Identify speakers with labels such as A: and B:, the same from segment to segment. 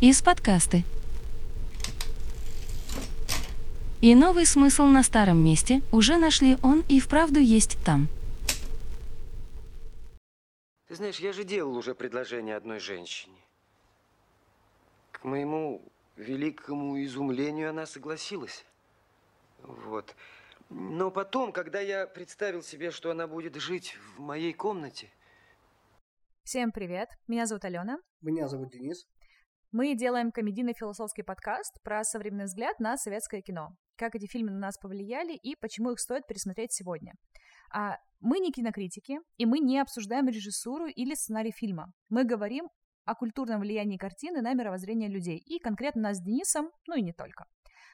A: из подкасты. И новый смысл на старом месте уже нашли он и вправду есть там.
B: Ты знаешь, я же делал уже предложение одной женщине. К моему великому изумлению она согласилась. Вот. Но потом, когда я представил себе, что она будет жить в моей комнате...
C: Всем привет, меня зовут Алена.
D: Меня зовут Денис.
C: Мы делаем комедийно-философский подкаст про современный взгляд на советское кино, как эти фильмы на нас повлияли и почему их стоит пересмотреть сегодня. А мы не кинокритики, и мы не обсуждаем режиссуру или сценарий фильма. Мы говорим о культурном влиянии картины на мировоззрение людей, и конкретно нас с Денисом, ну и не только.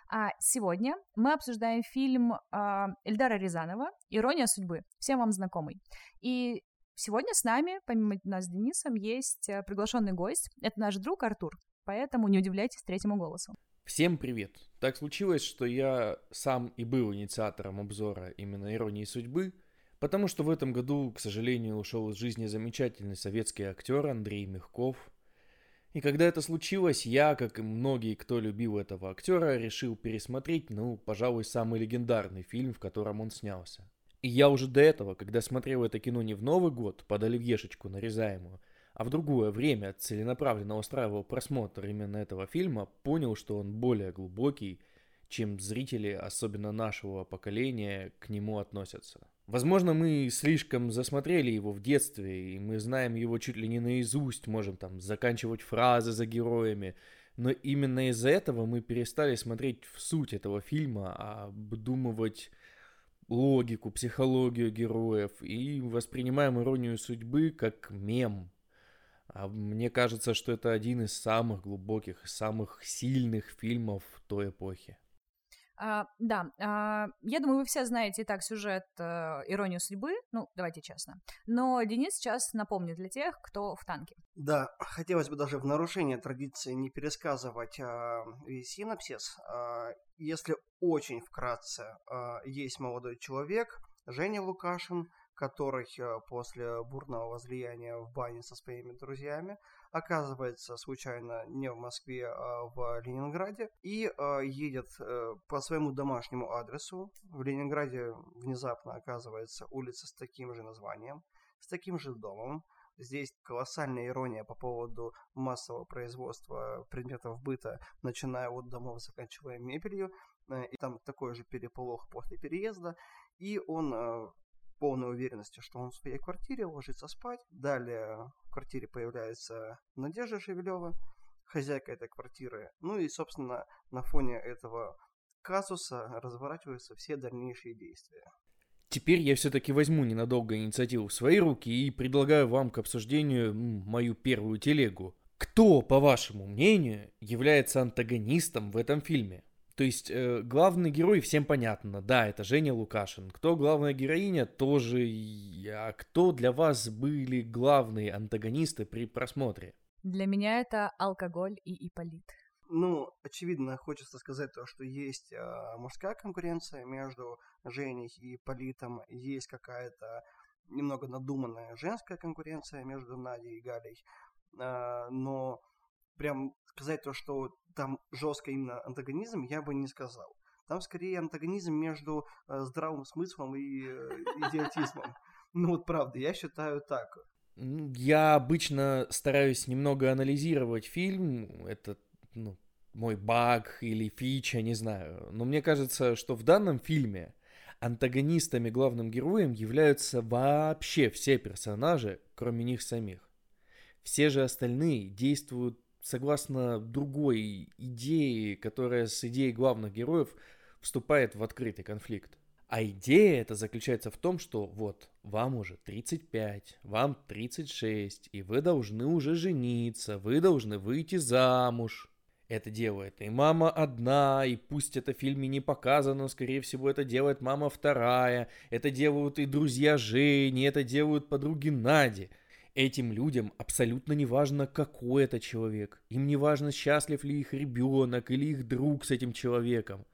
C: А сегодня мы обсуждаем фильм э, Эльдара Рязанова «Ирония судьбы», всем вам знакомый. И Сегодня с нами, помимо нас с Денисом, есть э, приглашенный гость. Это наш друг Артур, поэтому не удивляйтесь третьему голосу.
E: Всем привет! Так случилось, что я сам и был инициатором обзора именно «Иронии судьбы», потому что в этом году, к сожалению, ушел из жизни замечательный советский актер Андрей Мягков. И когда это случилось, я, как и многие, кто любил этого актера, решил пересмотреть, ну, пожалуй, самый легендарный фильм, в котором он снялся. И я уже до этого, когда смотрел это кино не в Новый год под оливьешечку нарезаемую, а в другое время целенаправленно устраивал просмотр именно этого фильма, понял, что он более глубокий, чем зрители, особенно нашего поколения, к нему относятся. Возможно, мы слишком засмотрели его в детстве, и мы знаем его чуть ли не наизусть, можем там заканчивать фразы за героями, но именно из-за этого мы перестали смотреть в суть этого фильма, а обдумывать логику, психологию героев и воспринимаем иронию судьбы как мем. А мне кажется, что это один из самых глубоких, самых сильных фильмов той эпохи.
C: А, да, а, я думаю, вы все знаете и так сюжет а, «Иронию судьбы», ну, давайте честно. Но Денис сейчас напомнит для тех, кто в танке.
D: Да, хотелось бы даже в нарушение традиции не пересказывать а, весь синапсис. А, если очень вкратце, а, есть молодой человек, Женя Лукашин, который а, после бурного возлияния в бане со своими друзьями оказывается случайно не в Москве, а в Ленинграде и э, едет э, по своему домашнему адресу. В Ленинграде внезапно оказывается улица с таким же названием, с таким же домом. Здесь колоссальная ирония по поводу массового производства предметов быта, начиная от домов, заканчивая мебелью. Э, и там такой же переполох после переезда. И он э, полной уверенности, что он в своей квартире ложится спать. Далее в квартире появляется Надежда Шевелева, хозяйка этой квартиры. Ну и, собственно, на фоне этого казуса разворачиваются все дальнейшие действия.
E: Теперь я все-таки возьму ненадолго инициативу в свои руки и предлагаю вам к обсуждению мою первую телегу. Кто, по вашему мнению, является антагонистом в этом фильме? То есть э, главный герой всем понятно, да, это Женя Лукашин. Кто главная героиня, тоже. А кто для вас были главные антагонисты при просмотре?
C: Для меня это алкоголь и Иполит.
D: Ну, очевидно, хочется сказать то, что есть э, мужская конкуренция между Женей и Политом, есть какая-то немного надуманная женская конкуренция между Надей и Галей, э, но прям сказать то, что там жестко именно антагонизм, я бы не сказал. Там скорее антагонизм между э, здравым смыслом и э, идиотизмом. Ну вот правда, я считаю так.
E: Я обычно стараюсь немного анализировать фильм. Это ну, мой баг или фича, не знаю. Но мне кажется, что в данном фильме антагонистами главным героем являются вообще все персонажи, кроме них самих. Все же остальные действуют согласно другой идее, которая с идеей главных героев вступает в открытый конфликт. А идея это заключается в том, что вот, вам уже 35, вам 36, и вы должны уже жениться, вы должны выйти замуж. Это делает и мама одна, и пусть это в фильме не показано, скорее всего это делает мама вторая, это делают и друзья Жени, это делают подруги Нади – Этим людям абсолютно не важно, какой это человек. Им не важно, счастлив ли их ребенок или их друг с этим человеком.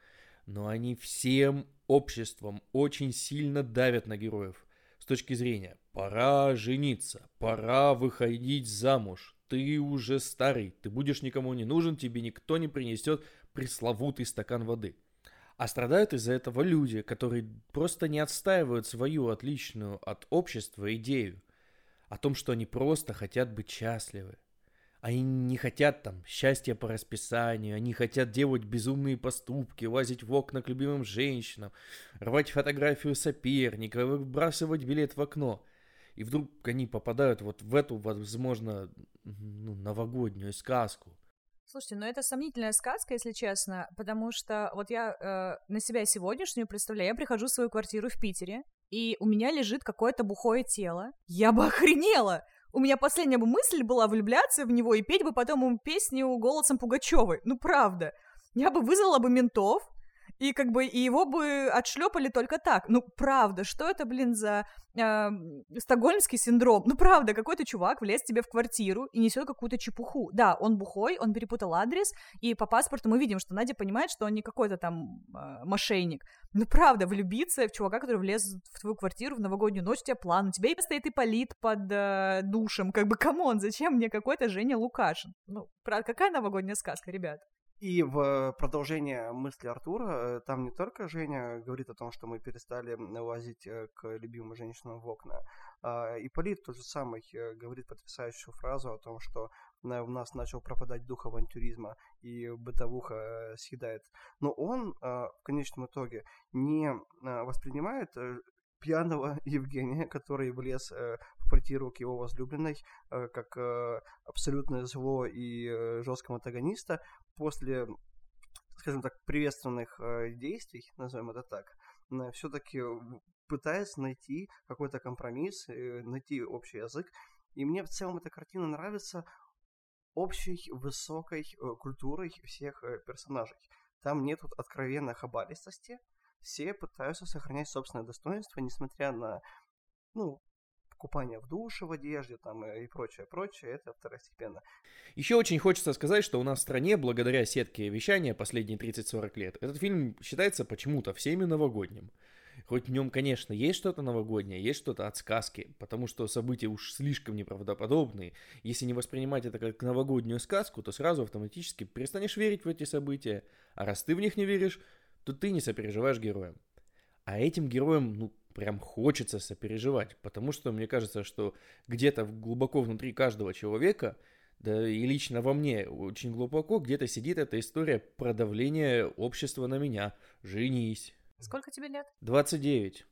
E: Но они всем обществом очень сильно давят на героев. С точки зрения «пора жениться», «пора выходить замуж», ты уже старый, ты будешь никому не нужен, тебе никто не принесет пресловутый стакан воды. А страдают из-за этого люди, которые просто не отстаивают свою отличную от общества идею о том, что они просто хотят быть счастливы. Они не хотят там счастья по расписанию, они хотят делать безумные поступки, лазить в окна к любимым женщинам, рвать фотографию соперника, выбрасывать билет в окно. И вдруг они попадают вот в эту, возможно, ну, новогоднюю сказку.
C: Слушайте, ну это сомнительная сказка, если честно, потому что вот я э, на себя сегодняшнюю представляю, я прихожу в свою квартиру в Питере, и у меня лежит какое-то бухое тело. Я бы охренела! У меня последняя бы мысль была влюбляться в него и петь бы потом ему песню голосом Пугачевой. Ну, правда. Я бы вызвала бы ментов, и как бы и его бы отшлепали только так. Ну, правда, что это, блин, за э, стокгольмский синдром? Ну, правда, какой-то чувак влез тебе в квартиру и несет какую-то чепуху. Да, он бухой, он перепутал адрес, и по паспорту мы видим, что Надя понимает, что он не какой-то там э, мошенник. Ну, правда, влюбиться в чувака, который влез в твою квартиру в новогоднюю ночь, у тебя план, у тебя и стоит Ипполит под э, душем. Как бы, come on, зачем мне какой-то Женя Лукашин? Ну, правда, какая новогодняя сказка, ребят?
D: И в продолжение мысли Артура, э, там не только Женя говорит о том, что мы перестали лазить э, к любимым женщинам в окна, а Ипполит тот же самый э, говорит потрясающую фразу о том, что у нас начал пропадать дух авантюризма и бытовуха съедает. Но он в конечном итоге не воспринимает пьяного Евгения, который влез э, в квартиру к его возлюбленной, э, как э, абсолютное зло и жесткого антагониста, после, скажем так, приветственных э, действий, назовем это так, э, все-таки пытается найти какой-то компромисс, э, найти общий язык. И мне в целом эта картина нравится общей высокой э, культурой всех э, персонажей. Там нет вот откровенной хабалистости, все пытаются сохранять собственное достоинство, несмотря на, ну, купание в душе, в одежде там и прочее, прочее, это второстепенно.
E: Еще очень хочется сказать, что у нас в стране, благодаря сетке вещания последние 30-40 лет, этот фильм считается почему-то всеми новогодним. Хоть в нем, конечно, есть что-то новогоднее, есть что-то от сказки, потому что события уж слишком неправдоподобные. Если не воспринимать это как новогоднюю сказку, то сразу автоматически перестанешь верить в эти события. А раз ты в них не веришь, то ты не сопереживаешь героям. А этим героям, ну, прям хочется сопереживать, потому что мне кажется, что где-то глубоко внутри каждого человека, да и лично во мне очень глубоко, где-то сидит эта история продавления общества на меня. Женись.
C: Сколько тебе лет?
E: 29.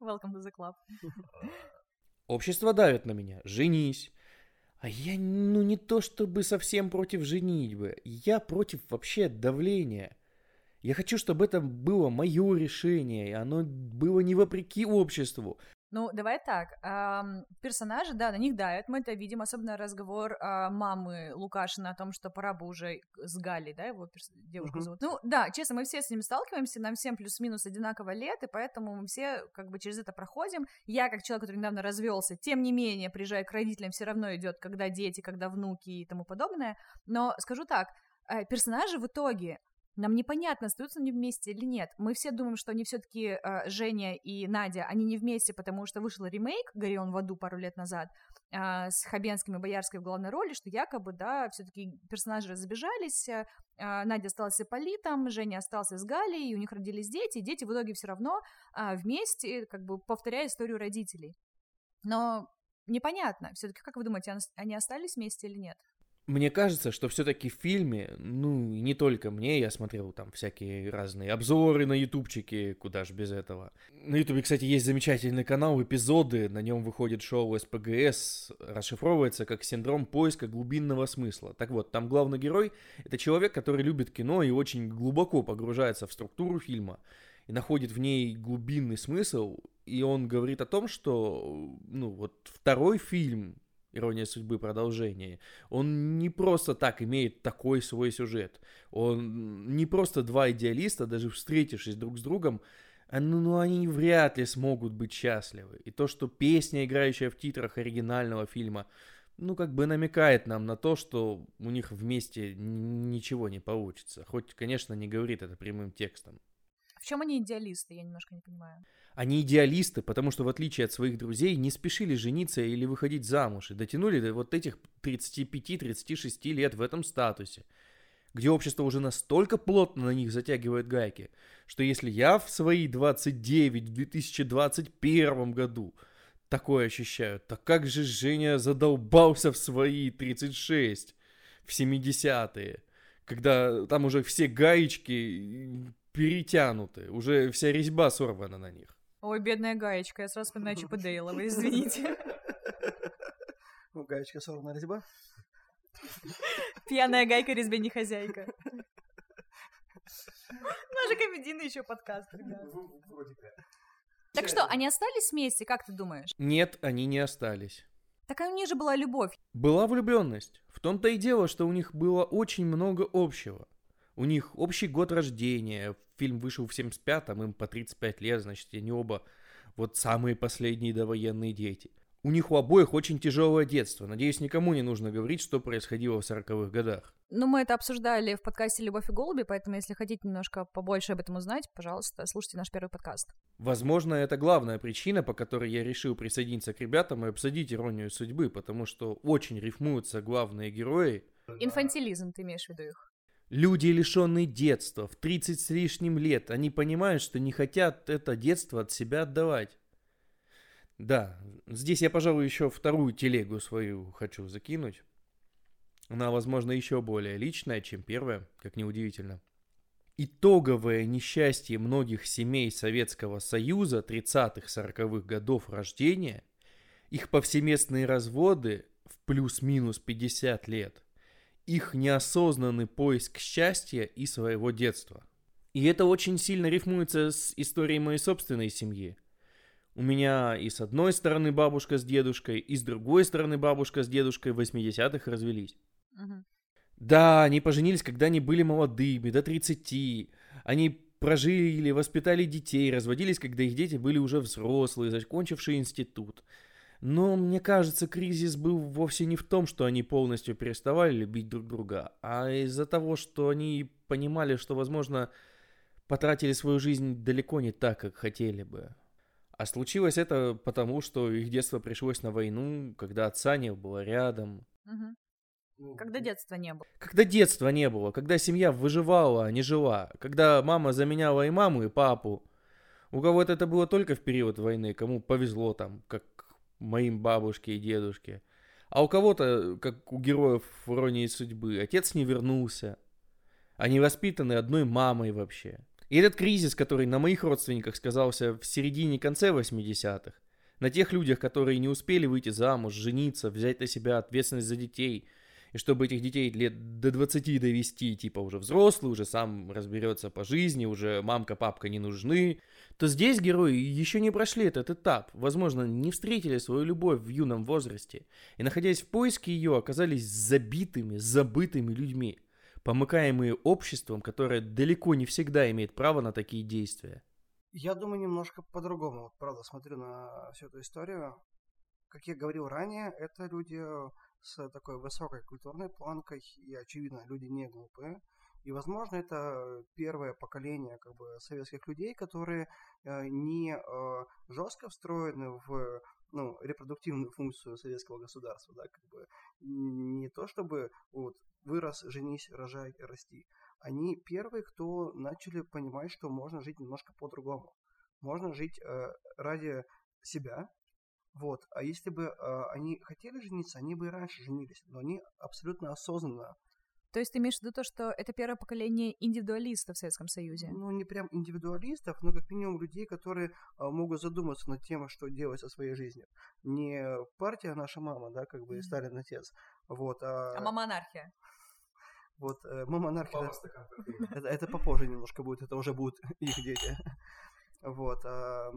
C: Welcome to the club.
E: Общество давит на меня. Женись. А я, ну, не то чтобы совсем против женитьбы. Я против вообще давления. Я хочу, чтобы это было мое решение, и оно было не вопреки обществу.
C: Ну, давай так. Эм, персонажи, да, на них давят, мы это видим, особенно разговор э, мамы Лукашина о том, что пора бы уже с Галей, да, его перс... девушку uh-huh. зовут. Ну, да, честно, мы все с ним сталкиваемся, нам всем плюс-минус одинаково лет, и поэтому мы все как бы через это проходим. Я, как человек, который недавно развелся, тем не менее, приезжая к родителям, все равно идет, когда дети, когда внуки и тому подобное. Но скажу так, э, персонажи в итоге, нам непонятно, остаются они вместе или нет. Мы все думаем, что они все-таки э, Женя и Надя, они не вместе, потому что вышел ремейк «Гори он в аду» пару лет назад э, с Хабенским и Боярской в главной роли, что якобы, да, все-таки персонажи разбежались, э, Надя осталась с Ипполитом, Женя остался с Галей, и у них родились дети, и дети в итоге все равно э, вместе, как бы повторяя историю родителей. Но непонятно, все-таки, как вы думаете, они остались вместе или нет?
E: Мне кажется, что все-таки в фильме, ну, не только мне, я смотрел там всякие разные обзоры на ютубчике, куда же без этого. На ютубе, кстати, есть замечательный канал, эпизоды, на нем выходит шоу СПГС, расшифровывается как синдром поиска глубинного смысла. Так вот, там главный герой — это человек, который любит кино и очень глубоко погружается в структуру фильма и находит в ней глубинный смысл, и он говорит о том, что, ну, вот второй фильм Ирония судьбы продолжение. Он не просто так имеет такой свой сюжет. Он не просто два идеалиста, даже встретившись друг с другом, ну, они вряд ли смогут быть счастливы. И то, что песня, играющая в титрах оригинального фильма, ну, как бы намекает нам на то, что у них вместе ничего не получится. Хоть, конечно, не говорит это прямым текстом.
C: В чем они идеалисты, я немножко не понимаю.
E: Они идеалисты, потому что, в отличие от своих друзей, не спешили жениться или выходить замуж и дотянули до вот этих 35-36 лет в этом статусе, где общество уже настолько плотно на них затягивает гайки, что если я в свои 29 в 2021 году такое ощущаю, то как же Женя задолбался в свои 36, в 70-е, когда там уже все гаечки перетянуты, уже вся резьба сорвана на них.
C: Ой, бедная гаечка, я сразу вспоминаю Чипа Дейла, вы извините.
D: Ну, гаечка сорвана резьба.
C: Пьяная гайка, резьбе не хозяйка. Наш комедийный еще подкаст, ребят. Так что, они остались вместе, как ты думаешь?
E: Нет, они не остались.
C: Так у них же была любовь.
E: Была влюбленность. В том-то и дело, что у них было очень много общего. У них общий год рождения. Фильм вышел в 75-м, им по 35 лет, значит, они оба вот самые последние довоенные дети. У них у обоих очень тяжелое детство. Надеюсь, никому не нужно говорить, что происходило в 40-х годах.
C: Ну, мы это обсуждали в подкасте «Любовь и голуби», поэтому, если хотите немножко побольше об этом узнать, пожалуйста, слушайте наш первый подкаст.
E: Возможно, это главная причина, по которой я решил присоединиться к ребятам и обсудить иронию судьбы, потому что очень рифмуются главные герои.
C: Инфантилизм, ты имеешь в виду их?
E: Люди, лишенные детства, в 30 с лишним лет, они понимают, что не хотят это детство от себя отдавать. Да, здесь я, пожалуй, еще вторую телегу свою хочу закинуть. Она, возможно, еще более личная, чем первая, как неудивительно. Итоговое несчастье многих семей Советского Союза 30-40-х годов рождения, их повсеместные разводы в плюс-минус 50 лет, их неосознанный поиск счастья и своего детства. И это очень сильно рифмуется с историей моей собственной семьи – у меня и с одной стороны бабушка с дедушкой, и с другой стороны бабушка с дедушкой в 80-х развелись.
C: Угу.
E: Да, они поженились, когда они были молодыми, до 30. Они прожили, воспитали детей, разводились, когда их дети были уже взрослые, закончившие институт. Но мне кажется, кризис был вовсе не в том, что они полностью переставали любить друг друга, а из-за того, что они понимали, что, возможно, потратили свою жизнь далеко не так, как хотели бы. А случилось это потому, что их детство пришлось на войну, когда отца не было рядом.
C: Угу. Когда детства не было.
E: Когда детства не было, когда семья выживала, а не жила, когда мама заменяла и маму, и папу. У кого-то это было только в период войны, кому повезло там, как моим бабушке и дедушке. А у кого-то, как у героев в «Иронии судьбы», отец не вернулся. Они воспитаны одной мамой вообще. И этот кризис, который на моих родственниках сказался в середине-конце 80-х, на тех людях, которые не успели выйти замуж, жениться, взять на себя ответственность за детей, и чтобы этих детей лет до 20 довести, типа уже взрослый, уже сам разберется по жизни, уже мамка, папка не нужны, то здесь герои еще не прошли этот этап, возможно, не встретили свою любовь в юном возрасте, и находясь в поиске ее, оказались забитыми, забытыми людьми – помыкаемые обществом, которое далеко не всегда имеет право на такие действия.
D: Я думаю немножко по-другому. Вот, правда, смотрю на всю эту историю. Как я говорил ранее, это люди с такой высокой культурной планкой, и, очевидно, люди не глупые. И, возможно, это первое поколение как бы, советских людей, которые э, не э, жестко встроены в ну, репродуктивную функцию советского государства, да, как бы не то чтобы вот вырос, женись, рожай, расти. Они первые, кто начали понимать, что можно жить немножко по-другому. Можно жить э, ради себя, вот. А если бы э, они хотели жениться, они бы и раньше женились, но они абсолютно осознанно
C: то есть ты имеешь в виду то, что это первое поколение индивидуалистов в Советском Союзе?
D: Ну, не прям индивидуалистов, но как минимум людей, которые а, могут задуматься над тем, что делать со своей жизнью. Не партия наша мама, да, как бы mm-hmm. Сталин отец, вот, а...
C: А мама анархия.
D: Вот, э, мама анархия, это, это попозже немножко будет, это уже будут их дети. Вот, а,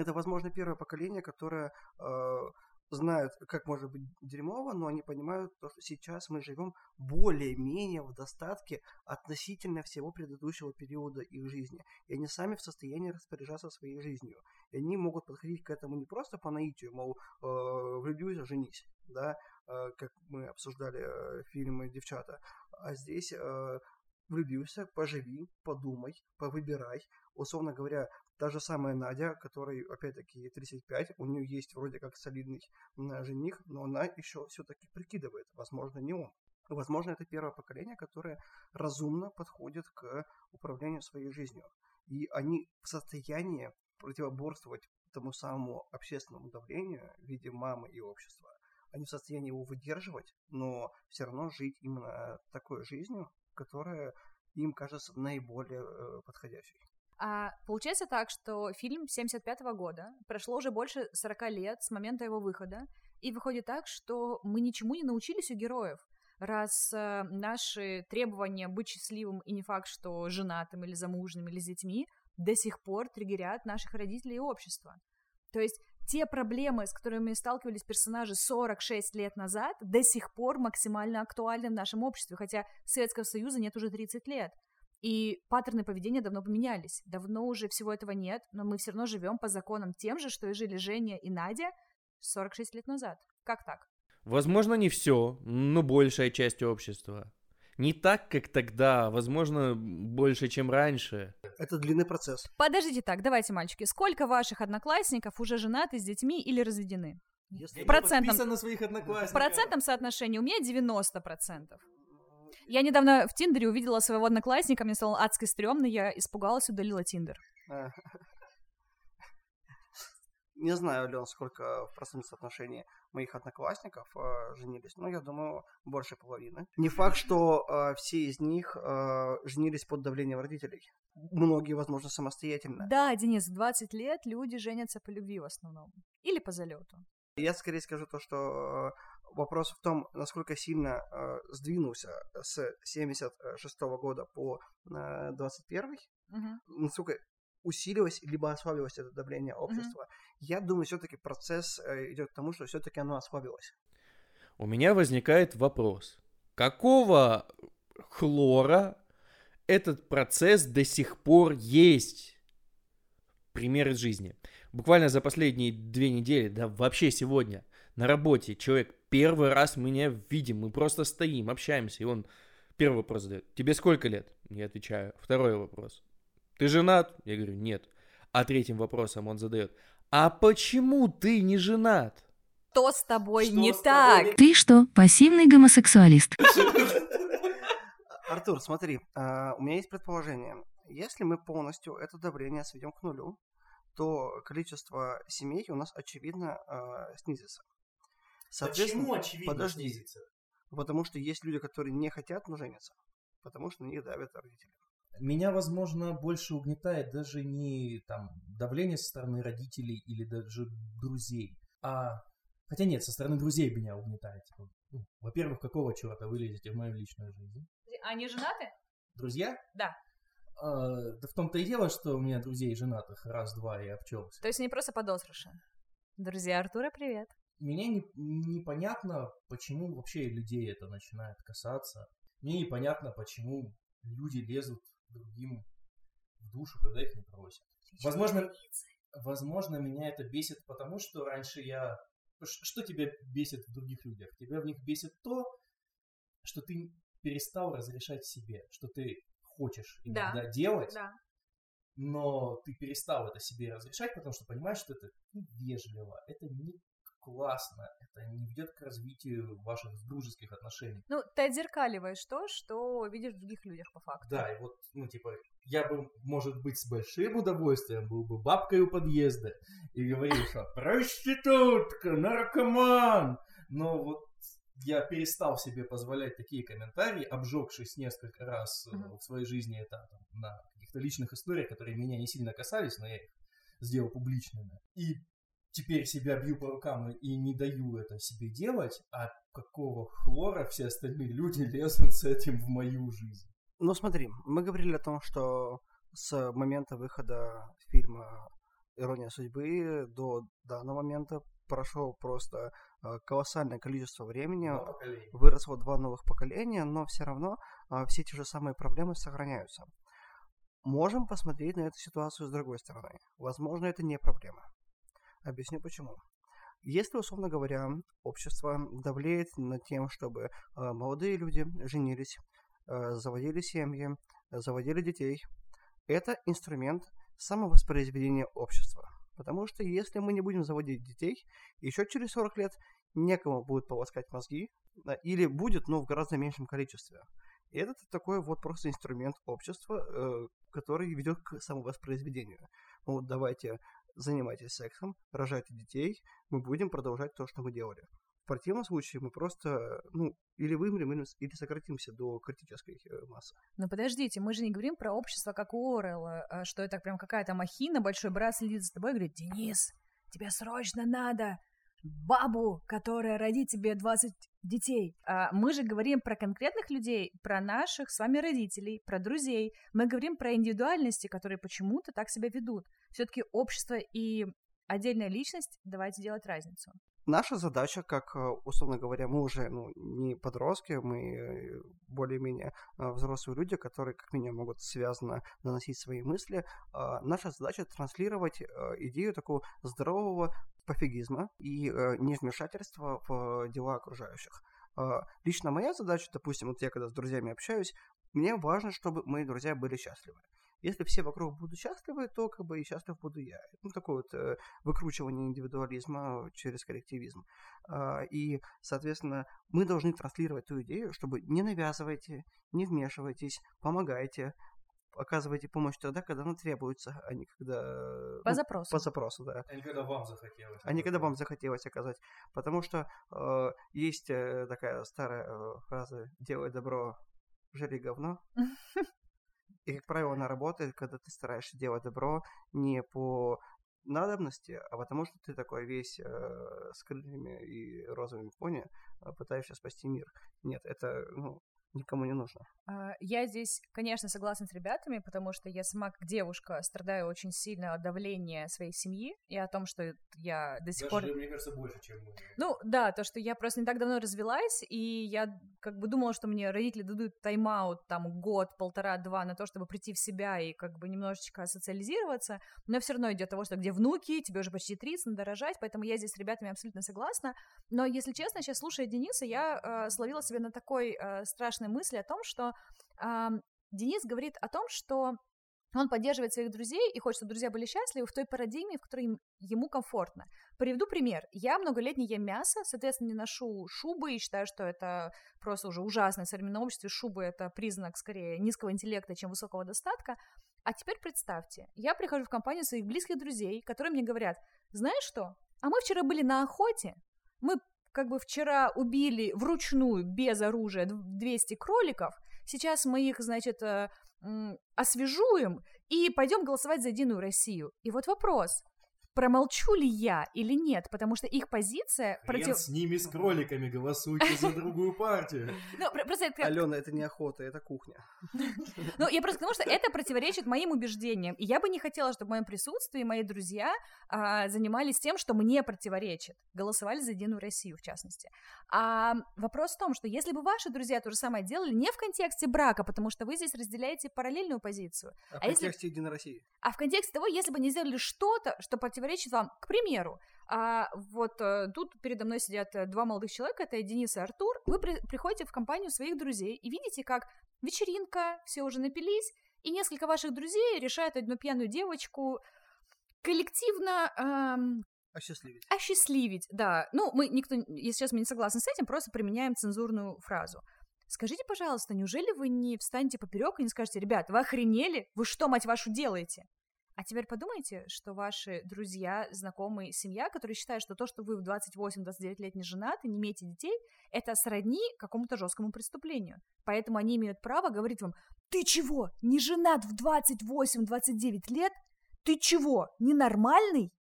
D: это, возможно, первое поколение, которое а, знают, как может быть дерьмово, но они понимают, что сейчас мы живем более-менее в достатке относительно всего предыдущего периода их жизни. И они сами в состоянии распоряжаться своей жизнью. И они могут подходить к этому не просто по наитию, мол, э, влюбился, женись, да, э, как мы обсуждали э, фильмы «Девчата», а здесь э, влюбился, поживи, подумай, повыбирай. Условно говоря, Та же самая Надя, которой, опять-таки, 35, у нее есть вроде как солидный жених, но она еще все-таки прикидывает, возможно, не он. Возможно, это первое поколение, которое разумно подходит к управлению своей жизнью. И они в состоянии противоборствовать тому самому общественному давлению в виде мамы и общества. Они в состоянии его выдерживать, но все равно жить именно такой жизнью, которая им кажется наиболее э, подходящей.
C: А получается так, что фильм 75 -го года, прошло уже больше 40 лет с момента его выхода, и выходит так, что мы ничему не научились у героев раз э, наши требования быть счастливым и не факт, что женатым или замужним или с детьми, до сих пор триггерят наших родителей и общества. То есть те проблемы, с которыми сталкивались персонажи 46 лет назад, до сих пор максимально актуальны в нашем обществе, хотя Советского Союза нет уже 30 лет. И паттерны поведения давно поменялись. Давно уже всего этого нет, но мы все равно живем по законам тем же, что и жили Женя и Надя 46 лет назад. Как так?
E: Возможно, не все, но большая часть общества. Не так, как тогда, возможно, больше, чем раньше.
D: Это длинный процесс.
C: Подождите так, давайте, мальчики. Сколько ваших одноклассников уже женаты с детьми или разведены?
E: Если
C: в процентном,
E: на своих одноклассников.
C: В процентном соотношении у меня 90%. Я недавно в Тиндере увидела своего одноклассника, мне стало адски стрёмно, я испугалась, удалила Тиндер.
D: Не знаю, Лен, сколько в процентном соотношении моих одноклассников э, женились, но я думаю, больше половины. Не факт, что э, все из них э, женились под давлением родителей. Многие, возможно, самостоятельно.
C: Да, Денис, в 20 лет люди женятся по любви в основном. Или по залету.
D: Я скорее скажу то, что э, вопрос в том, насколько сильно э, сдвинулся с 76 -го года по э, 21 угу. насколько усилилось либо ослабилось это давление общества. Mm-hmm. Я думаю, все-таки процесс э, идет к тому, что все-таки оно ослабилось.
E: У меня возникает вопрос. Какого хлора этот процесс до сих пор есть? Пример из жизни. Буквально за последние две недели, да вообще сегодня, на работе человек первый раз меня видим, мы просто стоим, общаемся, и он первый вопрос задает. Тебе сколько лет? Я отвечаю. Второй вопрос. Ты женат? Я говорю, нет. А третьим вопросом он задает, а почему ты не женат?
C: Что с тобой что не с так? Тобой?
A: Ты что, пассивный гомосексуалист?
D: Артур, смотри, а, у меня есть предположение. Если мы полностью это давление сведем к нулю, то количество семей у нас очевидно э, снизится.
E: Почему очевидно
D: подожди,
E: снизится?
D: Потому что есть люди, которые не хотят, но женятся. Потому что на них давят родители.
F: Меня, возможно, больше угнетает даже не там давление со стороны родителей или даже друзей, а Хотя нет, со стороны друзей меня угнетает. Типа, ну, во-первых, какого черта вы лезете в мою личную жизнь?
C: Они женаты?
F: Друзья?
C: Да.
F: А, да в том-то и дело, что у меня друзей женатых раз-два и обчелся.
C: То есть они просто подозрыши. Друзья Артура, привет.
F: Мне не, непонятно, почему вообще людей это начинает касаться. Мне непонятно, почему люди лезут другим в душу, когда их не просят. Возможно, возможно, меня это бесит, потому что раньше я... Что тебя бесит в других людях? Тебя в них бесит то, что ты перестал разрешать себе, что ты хочешь иногда да. делать, да. но ты перестал это себе разрешать, потому что понимаешь, что это невежливо, это не классно, это не ведет к развитию ваших дружеских отношений.
C: Ну, ты отзеркаливаешь то, что видишь в других людях по факту.
F: Да, и вот, ну, типа, я бы, может быть, с большим удовольствием был бы бабкой у подъезда и говорил, что проститутка, наркоман, но вот я перестал себе позволять такие комментарии, обжегшись несколько раз uh-huh. в своей жизни это там, на каких-то личных историях, которые меня не сильно касались, но я их сделал публичными. И теперь себя бью по рукам и не даю это себе делать, а какого хлора все остальные люди лезут с этим в мою жизнь?
D: Ну смотри, мы говорили о том, что с момента выхода фильма «Ирония судьбы» до данного момента прошло просто э, колоссальное количество времени, выросло два новых поколения, но все равно э, все те же самые проблемы сохраняются. Можем посмотреть на эту ситуацию с другой стороны. Возможно, это не проблема. Объясню почему. Если, условно говоря, общество давлеет над тем, чтобы э, молодые люди женились, э, заводили семьи, заводили детей, это инструмент самовоспроизведение общества. Потому что если мы не будем заводить детей, еще через 40 лет некому будет полоскать мозги, или будет, но в гораздо меньшем количестве. И это такой вот просто инструмент общества, э, который ведет к самовоспроизведению. Ну, давайте занимайтесь сексом, рожайте детей, мы будем продолжать то, что мы делали. В противном случае мы просто, ну, или вымрем, или, или сократимся до критической э, массы.
C: Но подождите, мы же не говорим про общество, как у Орелла, а что это прям какая-то махина, большой брат следит за тобой и говорит, Денис, тебе срочно надо бабу, которая родит тебе 20 детей. А мы же говорим про конкретных людей, про наших с вами родителей, про друзей. Мы говорим про индивидуальности, которые почему-то так себя ведут. Все-таки общество и отдельная личность, давайте делать разницу.
D: Наша задача, как, э, условно говоря, мы уже ну, не подростки, мы э, более-менее э, взрослые люди, которые как минимум могут связано наносить свои мысли. А наша задача транслировать идею такого здорового пофигизма и невмешательства в дела окружающих. А лично моя задача, допустим, вот я когда с друзьями общаюсь, мне важно, чтобы мои друзья были счастливы. Если все вокруг будут счастливы, то как бы и счастлив буду я. Ну, такое вот э, выкручивание индивидуализма через коллективизм. Э, и, соответственно, мы должны транслировать ту идею, чтобы не навязывайте, не вмешивайтесь, помогайте, оказывайте помощь тогда, когда она требуется, а не когда...
C: По ну, запросу.
D: По запросу, да.
F: А не когда вам захотелось.
D: А не когда вам захотелось оказать. Потому что э, есть э, такая старая э, фраза «делай добро, жри говно». И, как правило, она работает, когда ты стараешься делать добро не по надобности, а потому что ты такой весь э, с крыльями и розовыми пони э, пытаешься спасти мир. Нет, это ну, никому не нужно.
C: А, я здесь, конечно, согласна с ребятами, потому что я сама как девушка страдаю очень сильно от давления своей семьи и о том, что я до сих
F: Даже,
C: пор...
F: мне кажется, больше, чем мы.
C: Ну, да, то, что я просто не так давно развелась, и я как бы думала, что мне родители дадут тайм-аут там год, полтора-два на то, чтобы прийти в себя и как бы немножечко социализироваться, но все равно идет того, что где внуки, тебе уже почти 30, надо рожать, поэтому я здесь с ребятами абсолютно согласна, но, если честно, сейчас слушая Дениса, я э, словила себе на такой э, страшной мысли о том, что э, Денис говорит о том, что он поддерживает своих друзей и хочет, чтобы друзья были счастливы в той парадигме, в которой им, ему комфортно. Приведу пример. Я многолетний летний ем мясо, соответственно, не ношу шубы и считаю, что это просто уже ужасно в современном обществе. Шубы — это признак скорее низкого интеллекта, чем высокого достатка. А теперь представьте, я прихожу в компанию своих близких друзей, которые мне говорят, знаешь что, а мы вчера были на охоте, мы как бы вчера убили вручную, без оружия, 200 кроликов, сейчас мы их, значит, э, освежуем и пойдем голосовать за Единую Россию. И вот вопрос, промолчу ли я или нет, потому что их позиция...
F: Хрен против... с ними, с кроликами, голосуйте за другую партию.
D: Ну, просто это... Алена, это не охота, это кухня.
C: Ну, я просто потому что это противоречит моим убеждениям, и я бы не хотела, чтобы в моем присутствии мои друзья а, занимались тем, что мне противоречит, голосовали за Единую Россию, в частности. А вопрос в том, что если бы ваши друзья то же самое делали не в контексте брака, потому что вы здесь разделяете параллельную позицию,
D: а, а в контексте если... Единой России,
C: а в контексте того, если бы они сделали что-то, что противоречит противоречит вам. К примеру, а вот э, тут передо мной сидят э, два молодых человека, это Денис и Артур. Вы при, приходите в компанию своих друзей и видите, как вечеринка, все уже напились, и несколько ваших друзей решают одну пьяную девочку коллективно эм,
D: Осчастливить.
C: Осчастливить, да. Ну, мы никто, если сейчас мы не согласны с этим, просто применяем цензурную фразу. Скажите, пожалуйста, неужели вы не встанете поперек и не скажете, ребят, вы охренели? Вы что, мать вашу, делаете? А теперь подумайте, что ваши друзья, знакомые, семья, которые считают, что то, что вы в 28-29 лет не женаты, не имеете детей, это сродни какому-то жесткому преступлению. Поэтому они имеют право говорить вам, ты чего, не женат в 28-29 лет? Ты чего, ненормальный?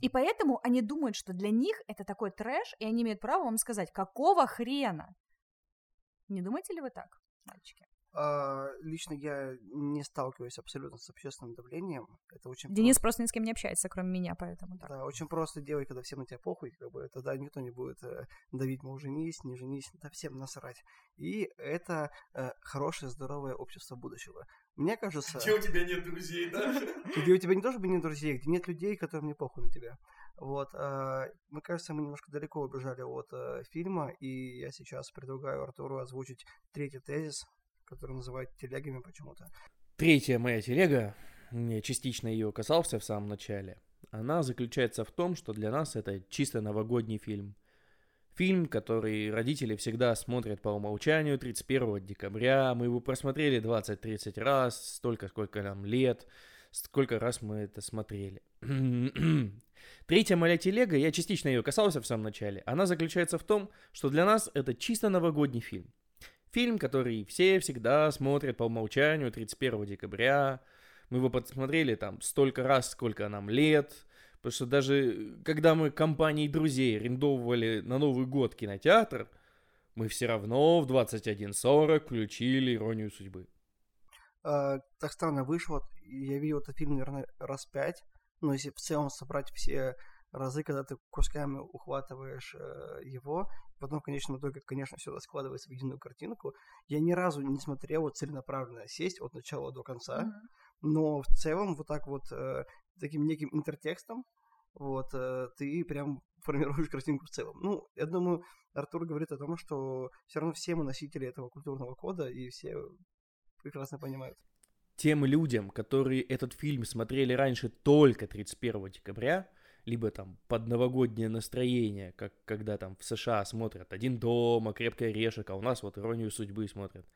C: И поэтому они думают, что для них это такой трэш, и они имеют право вам сказать, какого хрена? Не думаете ли вы так, мальчики?
D: А, лично я не сталкиваюсь абсолютно с общественным давлением. Это очень
C: Денис
D: просто.
C: просто ни с кем не общается, кроме меня, поэтому так.
D: Да, очень просто делать, когда всем на тебя похуй, как бы тогда никто не будет э, давить, мол, женись, не женись, да всем насрать. И это э, хорошее, здоровое общество будущего. Мне кажется...
F: Где у тебя нет друзей, да?
D: Где у тебя не тоже бы нет друзей, где нет людей, которым не похуй на тебя. Вот, э, мне кажется, мы немножко далеко убежали от э, фильма, и я сейчас предлагаю Артуру озвучить третий тезис, который называют телегами почему-то.
E: Третья моя телега я частично ее касался в самом начале, она заключается в том, что для нас это чисто новогодний фильм. Фильм, который родители всегда смотрят по умолчанию 31 декабря. Мы его просмотрели 20-30 раз, столько, сколько нам лет, сколько раз мы это смотрели. Третья моя телега, я частично ее касался в самом начале, она заключается в том, что для нас это чисто новогодний фильм. Фильм, который все всегда смотрят по умолчанию 31 декабря. Мы его посмотрели там столько раз, сколько нам лет. Потому что даже когда мы компанией друзей арендовывали на Новый год кинотеатр, мы все равно в 21.40 включили «Иронию судьбы».
D: А, так странно вышло. Я видел этот фильм, наверное, раз пять. Но если в целом собрать все разы, когда ты кусками ухватываешь э, его, потом в конечном итоге, конечно, все складывается в единую картинку. Я ни разу не смотрел вот целенаправленно сесть от начала до конца, mm-hmm. но в целом вот так вот э, таким неким интертекстом вот э, ты прям формируешь картинку в целом. Ну, я думаю, Артур говорит о том, что все равно все мы носители этого культурного кода, и все прекрасно понимают.
E: Тем людям, которые этот фильм смотрели раньше только 31 декабря, либо там под новогоднее настроение, как когда там в США смотрят «Один дома», «Крепкий орешек», а у нас вот «Иронию судьбы» смотрят.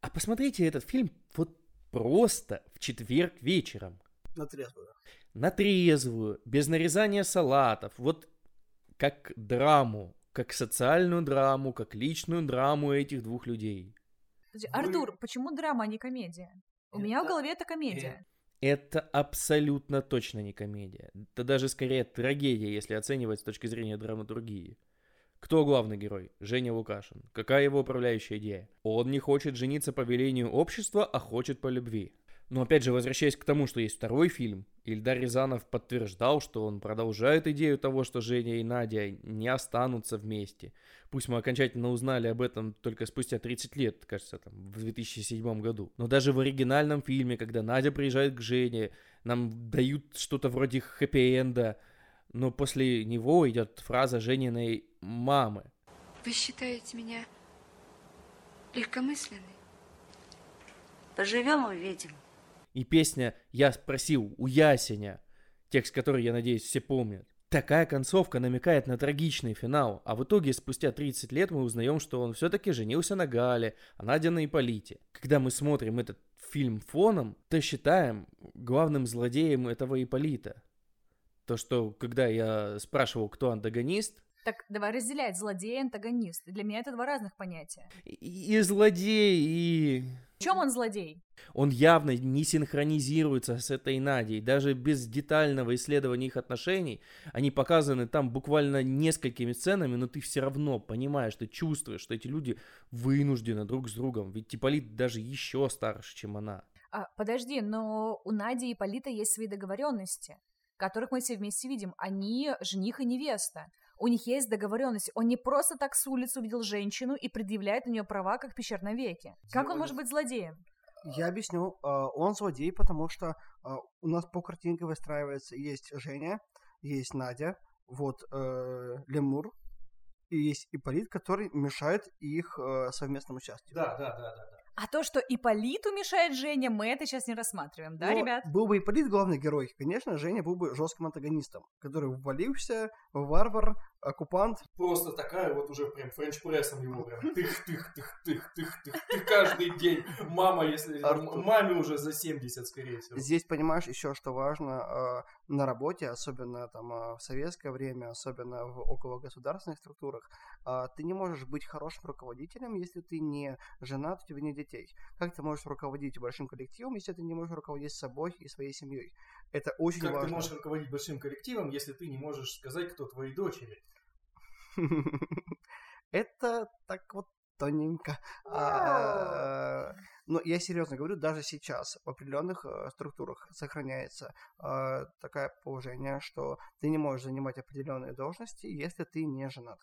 E: А посмотрите этот фильм вот просто в четверг вечером.
D: На трезвую.
E: На трезвую, без нарезания салатов. Вот как драму, как социальную драму, как личную драму этих двух людей.
C: Подожди, Артур, почему драма, а не комедия? У это... меня в голове это комедия.
E: Это абсолютно точно не комедия. Это даже скорее трагедия, если оценивать с точки зрения драматургии. Кто главный герой? Женя Лукашин. Какая его управляющая идея? Он не хочет жениться по велению общества, а хочет по любви. Но опять же, возвращаясь к тому, что есть второй фильм, Ильдар Рязанов подтверждал, что он продолжает идею того, что Женя и Надя не останутся вместе. Пусть мы окончательно узнали об этом только спустя 30 лет, кажется, там, в 2007 году. Но даже в оригинальном фильме, когда Надя приезжает к Жене, нам дают что-то вроде хэппи-энда, но после него идет фраза Жениной мамы.
G: Вы считаете меня легкомысленной?
H: Поживем, увидим.
E: И песня «Я спросил у Ясеня», текст который, я надеюсь, все помнят. Такая концовка намекает на трагичный финал, а в итоге спустя 30 лет мы узнаем, что он все-таки женился на Гале, а Надя на Иполите. Когда мы смотрим этот фильм фоном, то считаем главным злодеем этого Иполита. То, что когда я спрашивал, кто антагонист,
C: так давай разделять злодей и антагонист. Для меня это два разных понятия.
E: И, и злодей, и...
C: В чем он злодей?
E: Он явно не синхронизируется с этой Надей. Даже без детального исследования их отношений, они показаны там буквально несколькими сценами, но ты все равно понимаешь, ты чувствуешь, что эти люди вынуждены друг с другом. Ведь Типолит даже еще старше, чем она.
C: А, подожди, но у Нади и Полита есть свои договоренности, которых мы все вместе видим. Они жених и невеста. У них есть договоренность. Он не просто так с улицы увидел женщину и предъявляет на нее права, как в пещерном веке. Как он может быть злодеем?
D: Я объясню. А, он злодей, потому что а, у нас по картинке выстраивается есть Женя, есть Надя, вот э, Лемур, и есть Иполит, который мешает их э, совместному счастью.
F: Да, да, да, да.
C: А то, что Иполиту мешает Женя, мы это сейчас не рассматриваем, да, Но ребят?
D: Был бы Иполит главный герой, конечно, Женя был бы жестким антагонистом, который ввалился, варвар, оккупант.
F: Просто такая вот уже прям френч-прессом его прям тых-тых-тых-тых-тых-тых-тых каждый день. Мама, если... Артур. Маме уже за 70, скорее всего.
D: Здесь, понимаешь, еще что важно, э, на работе, особенно там э, в советское время, особенно в окологосударственных структурах, э, ты не можешь быть хорошим руководителем, если ты не женат, у тебя нет детей. Как ты можешь руководить большим коллективом, если ты не можешь руководить собой и своей семьей? Это очень
F: как
D: важно.
F: Как ты можешь руководить большим коллективом, если ты не можешь сказать, кто твои дочери?
D: Это так вот тоненько. А, но я серьезно говорю, даже сейчас в определенных э, структурах сохраняется э, такое положение, что ты не можешь занимать определенные должности, если ты не женат.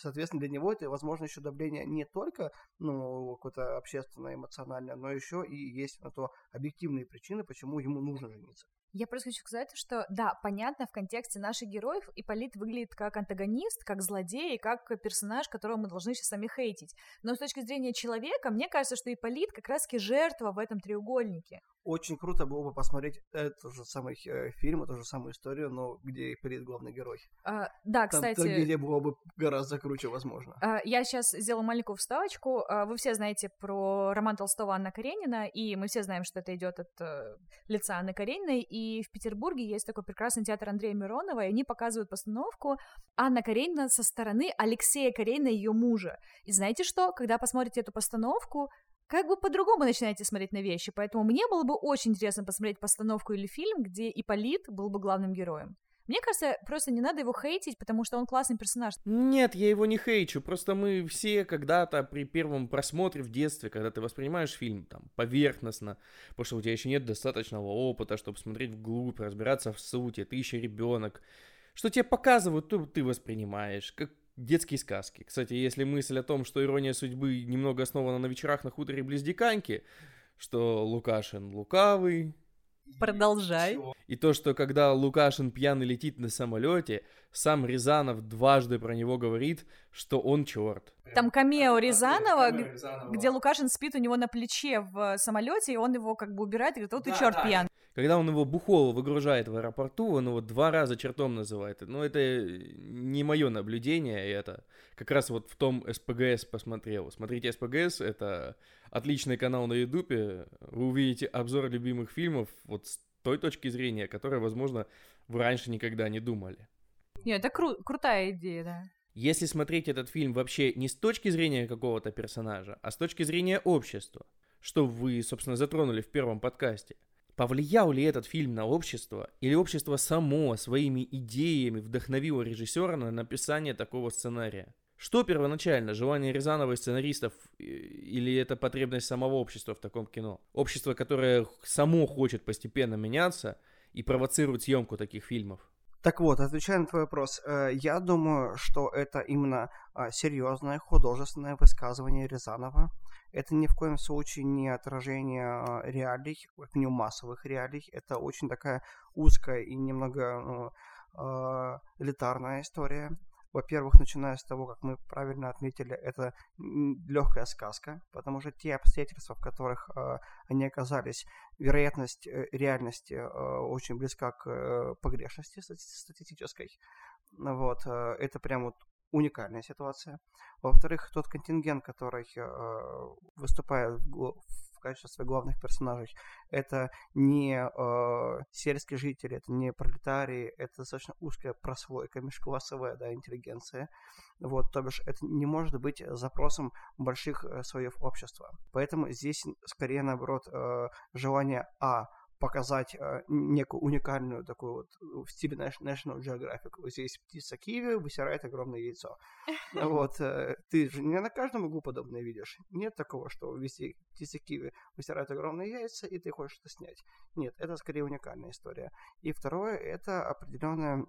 D: Соответственно, для него это, возможно, еще давление не только ну, какое-то общественное, эмоциональное, но еще и есть на то объективные причины, почему ему нужно жениться.
C: Я просто хочу сказать, что да, понятно, в контексте наших героев Ипполит выглядит как антагонист, как злодей, как персонаж, которого мы должны сейчас сами хейтить. Но с точки зрения человека, мне кажется, что Ипполит как раз-таки жертва в этом треугольнике.
D: Очень круто было бы посмотреть этот же самый э, фильм, эту же самую историю, но где Ипполит главный герой.
C: А, да,
D: Там
C: кстати...
D: трагедия была бы гораздо круче, возможно.
C: А, Я сейчас сделаю маленькую вставочку. А, Вы все знаете про роман Толстого Анна Каренина, и мы все знаем, что это идет от э, лица Анны Карениной. И в Петербурге есть такой прекрасный театр Андрея Миронова, и они показывают постановку Анна Каренина со стороны Алексея Каренина, ее мужа. И знаете что? Когда посмотрите эту постановку, как бы по-другому начинаете смотреть на вещи. Поэтому мне было бы очень интересно посмотреть постановку или фильм, где Ипполит был бы главным героем. Мне кажется, просто не надо его хейтить, потому что он классный персонаж.
E: Нет, я его не хейчу, просто мы все когда-то при первом просмотре в детстве, когда ты воспринимаешь фильм там поверхностно, потому что у тебя еще нет достаточного опыта, чтобы смотреть вглубь, разбираться в сути, ты еще ребенок, что тебе показывают, то ты воспринимаешь, как детские сказки. Кстати, если мысль о том, что ирония судьбы немного основана на вечерах на хуторе близ Диканьки, что Лукашин лукавый,
C: Продолжай.
E: и то, что когда Лукашин пьяный летит на самолете, сам Рязанов дважды про него говорит, что он черт.
C: Там камео Рязанова,
F: Камео Рязанова.
C: где Лукашин спит у него на плече в самолете, и он его как бы убирает и говорит, вот ты
F: Да,
C: черт
F: да.
C: пьян.
E: Когда он его бухого выгружает в аэропорту, он его два раза чертом называет. Но это не мое наблюдение, и это как раз вот в том СПГС посмотрел. Смотрите СПГС, это отличный канал на Ютубе. Вы увидите обзор любимых фильмов вот с той точки зрения, которой, возможно, вы раньше никогда не думали.
C: Нет, это кру- крутая идея, да.
E: Если смотреть этот фильм вообще не с точки зрения какого-то персонажа, а с точки зрения общества, что вы, собственно, затронули в первом подкасте, повлиял ли этот фильм на общество, или общество само своими идеями вдохновило режиссера на написание такого сценария? Что первоначально, желание Рязанова и сценаристов, э, или это потребность самого общества в таком кино? Общество, которое само хочет постепенно меняться и провоцирует съемку таких фильмов.
D: Так вот, отвечая на твой вопрос, э, я думаю, что это именно а, серьезное художественное высказывание Рязанова. Это ни в коем случае не отражение а, реалий, как минимум массовых реалий. Это очень такая узкая и немного ну, а, элитарная история. Во-первых, начиная с того, как мы правильно отметили, это легкая сказка, потому что те обстоятельства, в которых э, они оказались, вероятность э, реальности э, очень близка к э, погрешности стати- статистической. Вот, э, это прям вот уникальная ситуация. Во-вторых, тот контингент, который э, выступает в, в качестве главных персонажей, это не э, сельские жители, это не пролетарии, это достаточно узкая прослойка, межклассовая да, интеллигенция. Вот, то бишь, это не может быть запросом больших э, слоев общества. Поэтому здесь скорее, наоборот, э, желание А показать э, некую уникальную такую вот э, в стиле Nat- National Geographic. Вот здесь птица киви высирает огромное яйцо. Вот, э, ты же не на каждом углу подобное видишь. Нет такого, что везде птица киви высирают огромные яйца, и ты хочешь это снять. Нет, это скорее уникальная история. И второе, это определенное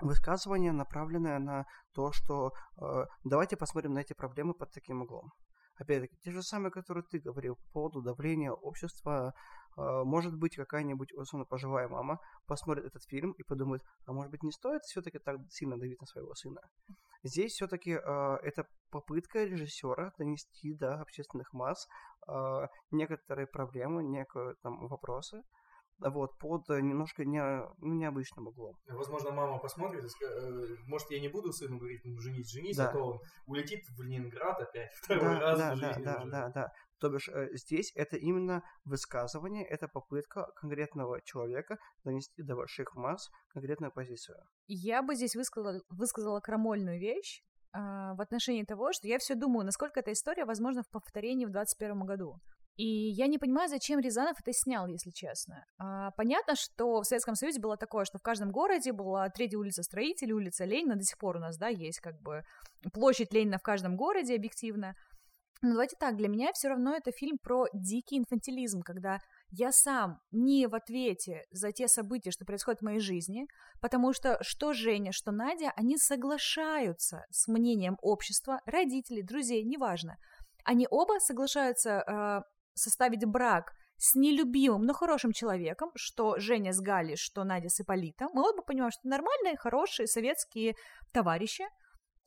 D: высказывание, направленное на то, что э, давайте посмотрим на эти проблемы под таким углом. Опять-таки, те же самые, которые ты говорил по поводу давления общества. Э, может быть, какая-нибудь, условно, пожилая мама посмотрит этот фильм и подумает, а может быть, не стоит все-таки так сильно давить на своего сына. Здесь все-таки э, это попытка режиссера донести до общественных масс э, некоторые проблемы, некие там вопросы, вот, под э, немножко не, ну, необычным углом.
F: Возможно, мама посмотрит и ска- э, может, я не буду сыну говорить, ну, женись, женись,
D: Да.
F: а то он улетит в Ленинград опять второй
D: Да,
F: раз
D: да,
F: в
D: да,
F: жизни
D: да,
F: уже.
D: да, да. То бишь э, здесь это именно высказывание, это попытка конкретного человека донести до больших масс конкретную позицию.
C: Я бы здесь высказала, высказала крамольную вещь а, в отношении того, что я все думаю, насколько эта история возможна в повторении в 2021 году. И я не понимаю, зачем Рязанов это снял, если честно. А, понятно, что в Советском Союзе было такое, что в каждом городе была третья улица Строителей, улица Ленина, до сих пор у нас, да, есть как бы площадь Ленина в каждом городе объективно. Но давайте так, для меня все равно это фильм про дикий инфантилизм, когда я сам не в ответе за те события, что происходят в моей жизни, потому что что Женя, что Надя, они соглашаются с мнением общества, родителей, друзей, неважно. Они оба соглашаются э, составить брак с нелюбимым, но хорошим человеком, что Женя с Галей, что Надя с Ипполитом. Мы оба понимаем, что нормальные, хорошие советские товарищи,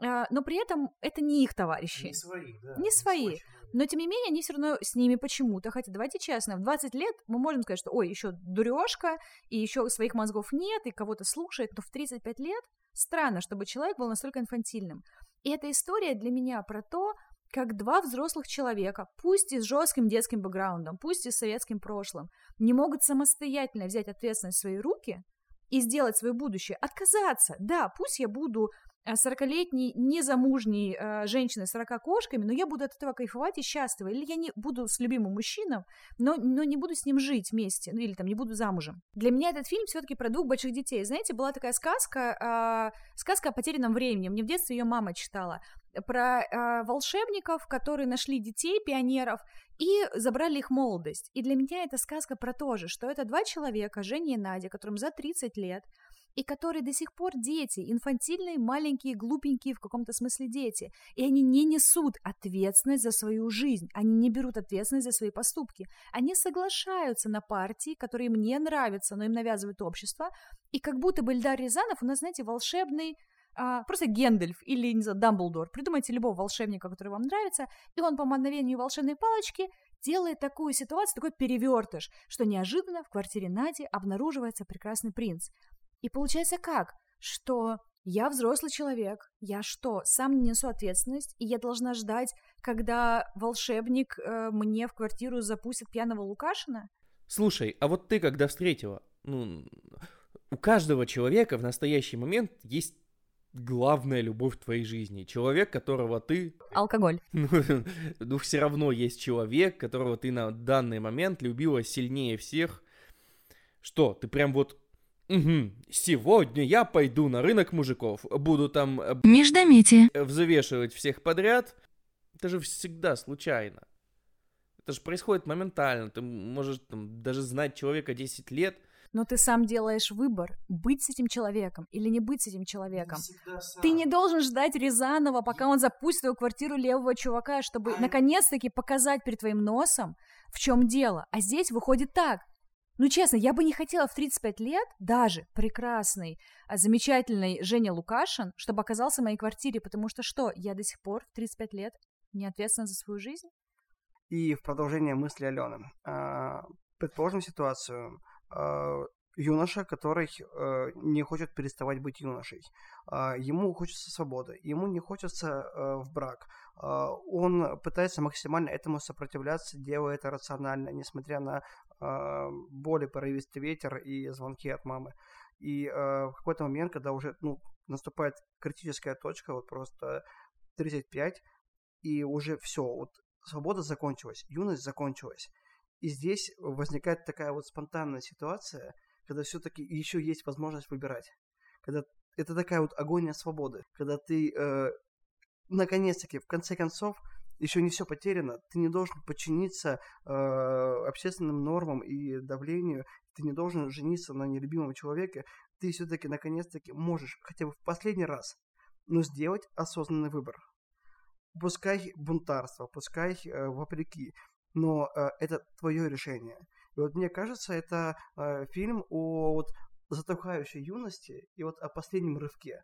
C: а, но при этом это не их товарищи.
F: Не свои, да.
C: Не свои. Но, тем не менее, они все равно с ними почему-то. Хотя, давайте честно, в 20 лет мы можем сказать, что, ой, еще дурежка, и еще своих мозгов нет, и кого-то слушает, но в 35 лет странно, чтобы человек был настолько инфантильным. И эта история для меня про то, как два взрослых человека, пусть и с жестким детским бэкграундом, пусть и с советским прошлым, не могут самостоятельно взять ответственность в свои руки и сделать свое будущее, отказаться. Да, пусть я буду 40-летней незамужней э, женщиной с 40 кошками, но я буду от этого кайфовать и счастлива. Или я не буду с любимым мужчиной, но, но не буду с ним жить вместе, ну или там не буду замужем. Для меня этот фильм все-таки про двух больших детей. Знаете, была такая сказка, э, сказка о потерянном времени. Мне в детстве ее мама читала про э, волшебников, которые нашли детей, пионеров, и забрали их молодость. И для меня это сказка про то же, что это два человека, Женя и Надя, которым за 30 лет, и которые до сих пор дети, инфантильные, маленькие, глупенькие в каком-то смысле дети. И они не несут ответственность за свою жизнь, они не берут ответственность за свои поступки. Они соглашаются на партии, которые им не нравятся, но им навязывает общество. И как будто бы Эльдар Рязанов у нас, знаете, волшебный а, просто Гендальф или, не знаю, Дамблдор. Придумайте любого волшебника, который вам нравится, и он по мановению волшебной палочки делает такую ситуацию, такой перевертыш, что неожиданно в квартире Нади обнаруживается прекрасный принц. И получается как? Что я взрослый человек, я что, сам не несу ответственность, и я должна ждать, когда волшебник э, мне в квартиру запустит пьяного Лукашина?
E: Слушай, а вот ты когда встретила, ну, у каждого человека в настоящий момент есть главная любовь в твоей жизни. Человек, которого ты...
C: Алкоголь.
E: Ну, ну, все равно есть человек, которого ты на данный момент любила сильнее всех. Что, ты прям вот Угу. Сегодня я пойду на рынок мужиков, буду там... Э,
A: Междометие.
E: Взвешивать всех подряд. Это же всегда случайно. Это же происходит моментально. Ты можешь там, даже знать человека 10 лет.
C: Но ты сам делаешь выбор, быть с этим человеком или не быть с этим человеком. Не ты не должен ждать Рязанова, пока он запустит твою квартиру левого чувака, чтобы наконец-таки показать перед твоим носом, в чем дело. А здесь выходит так. Ну, честно, я бы не хотела в 35 лет даже прекрасный, а, замечательный Женя Лукашин, чтобы оказался в моей квартире, потому что что, я до сих пор в 35 лет не ответственна за свою жизнь?
D: И в продолжение мысли Алены. А, предположим ситуацию. А, юноша, который э, не хочет переставать быть юношей. Э, ему хочется свободы, ему не хочется э, в брак. Э, он пытается максимально этому сопротивляться, делая это рационально, несмотря на э, более порывистый ветер и звонки от мамы. И э, в какой-то момент, когда уже ну, наступает критическая точка, вот просто 35, и уже все, вот свобода закончилась, юность закончилась. И здесь возникает такая вот спонтанная ситуация – когда все-таки еще есть возможность выбирать. Когда это такая вот агония свободы, когда ты э, наконец-таки, в конце концов, еще не все потеряно, ты не должен подчиниться э, общественным нормам и давлению, ты не должен жениться на нелюбимом человеке, ты все-таки наконец-таки можешь хотя бы в последний раз, но сделать осознанный выбор. Пускай бунтарство, пускай э, вопреки, но э, это твое решение. И вот мне кажется, это э, фильм о вот затухающей юности и вот о последнем рывке,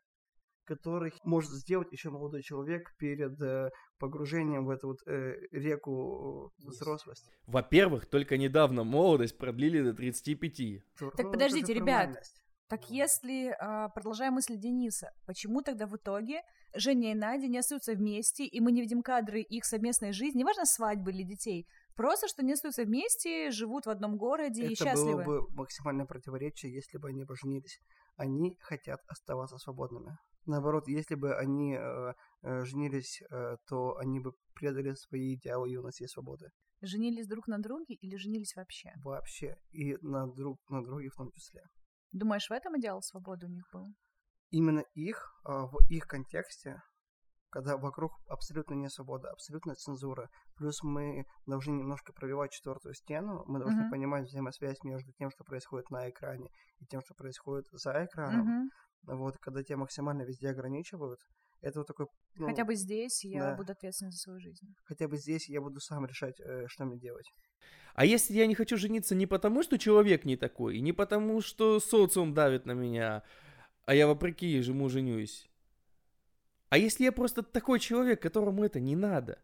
D: который может сделать еще молодой человек перед э, погружением в эту вот э, реку взрослости.
E: Во-первых, только недавно молодость продлили до 35.
C: Так ну, подождите, ребят. Так если, э, продолжая мысль Дениса, почему тогда в итоге Женя и Надя не остаются вместе, и мы не видим кадры их совместной жизни, неважно, свадьбы или детей, Просто, что они остаются вместе, живут в одном городе
D: Это
C: и счастливы.
D: Это было бы максимальное противоречие, если бы они поженились. Они хотят оставаться свободными. Наоборот, если бы они э, э, женились, э, то они бы предали свои идеалы юности и свободы.
C: Женились друг на друге или женились вообще?
D: Вообще. И на друг на друге в том числе.
C: Думаешь, в этом идеал свободы у них был?
D: Именно их, э, в их контексте когда вокруг абсолютно не свобода, абсолютная цензура. Плюс мы должны немножко пробивать четвертую стену, мы должны mm-hmm. понимать взаимосвязь между тем, что происходит на экране, и тем, что происходит за экраном. Mm-hmm. Вот, когда тебя максимально везде ограничивают, Это вот такой... ну,
C: Хотя бы здесь я
D: да.
C: буду ответственна за свою жизнь.
D: хотя бы здесь я буду сам решать, э, что мне делать.
E: А если я не хочу жениться не потому, что человек не такой, и не потому, что социум давит на меня, а я вопреки ему женюсь? А если я просто такой человек, которому это не надо?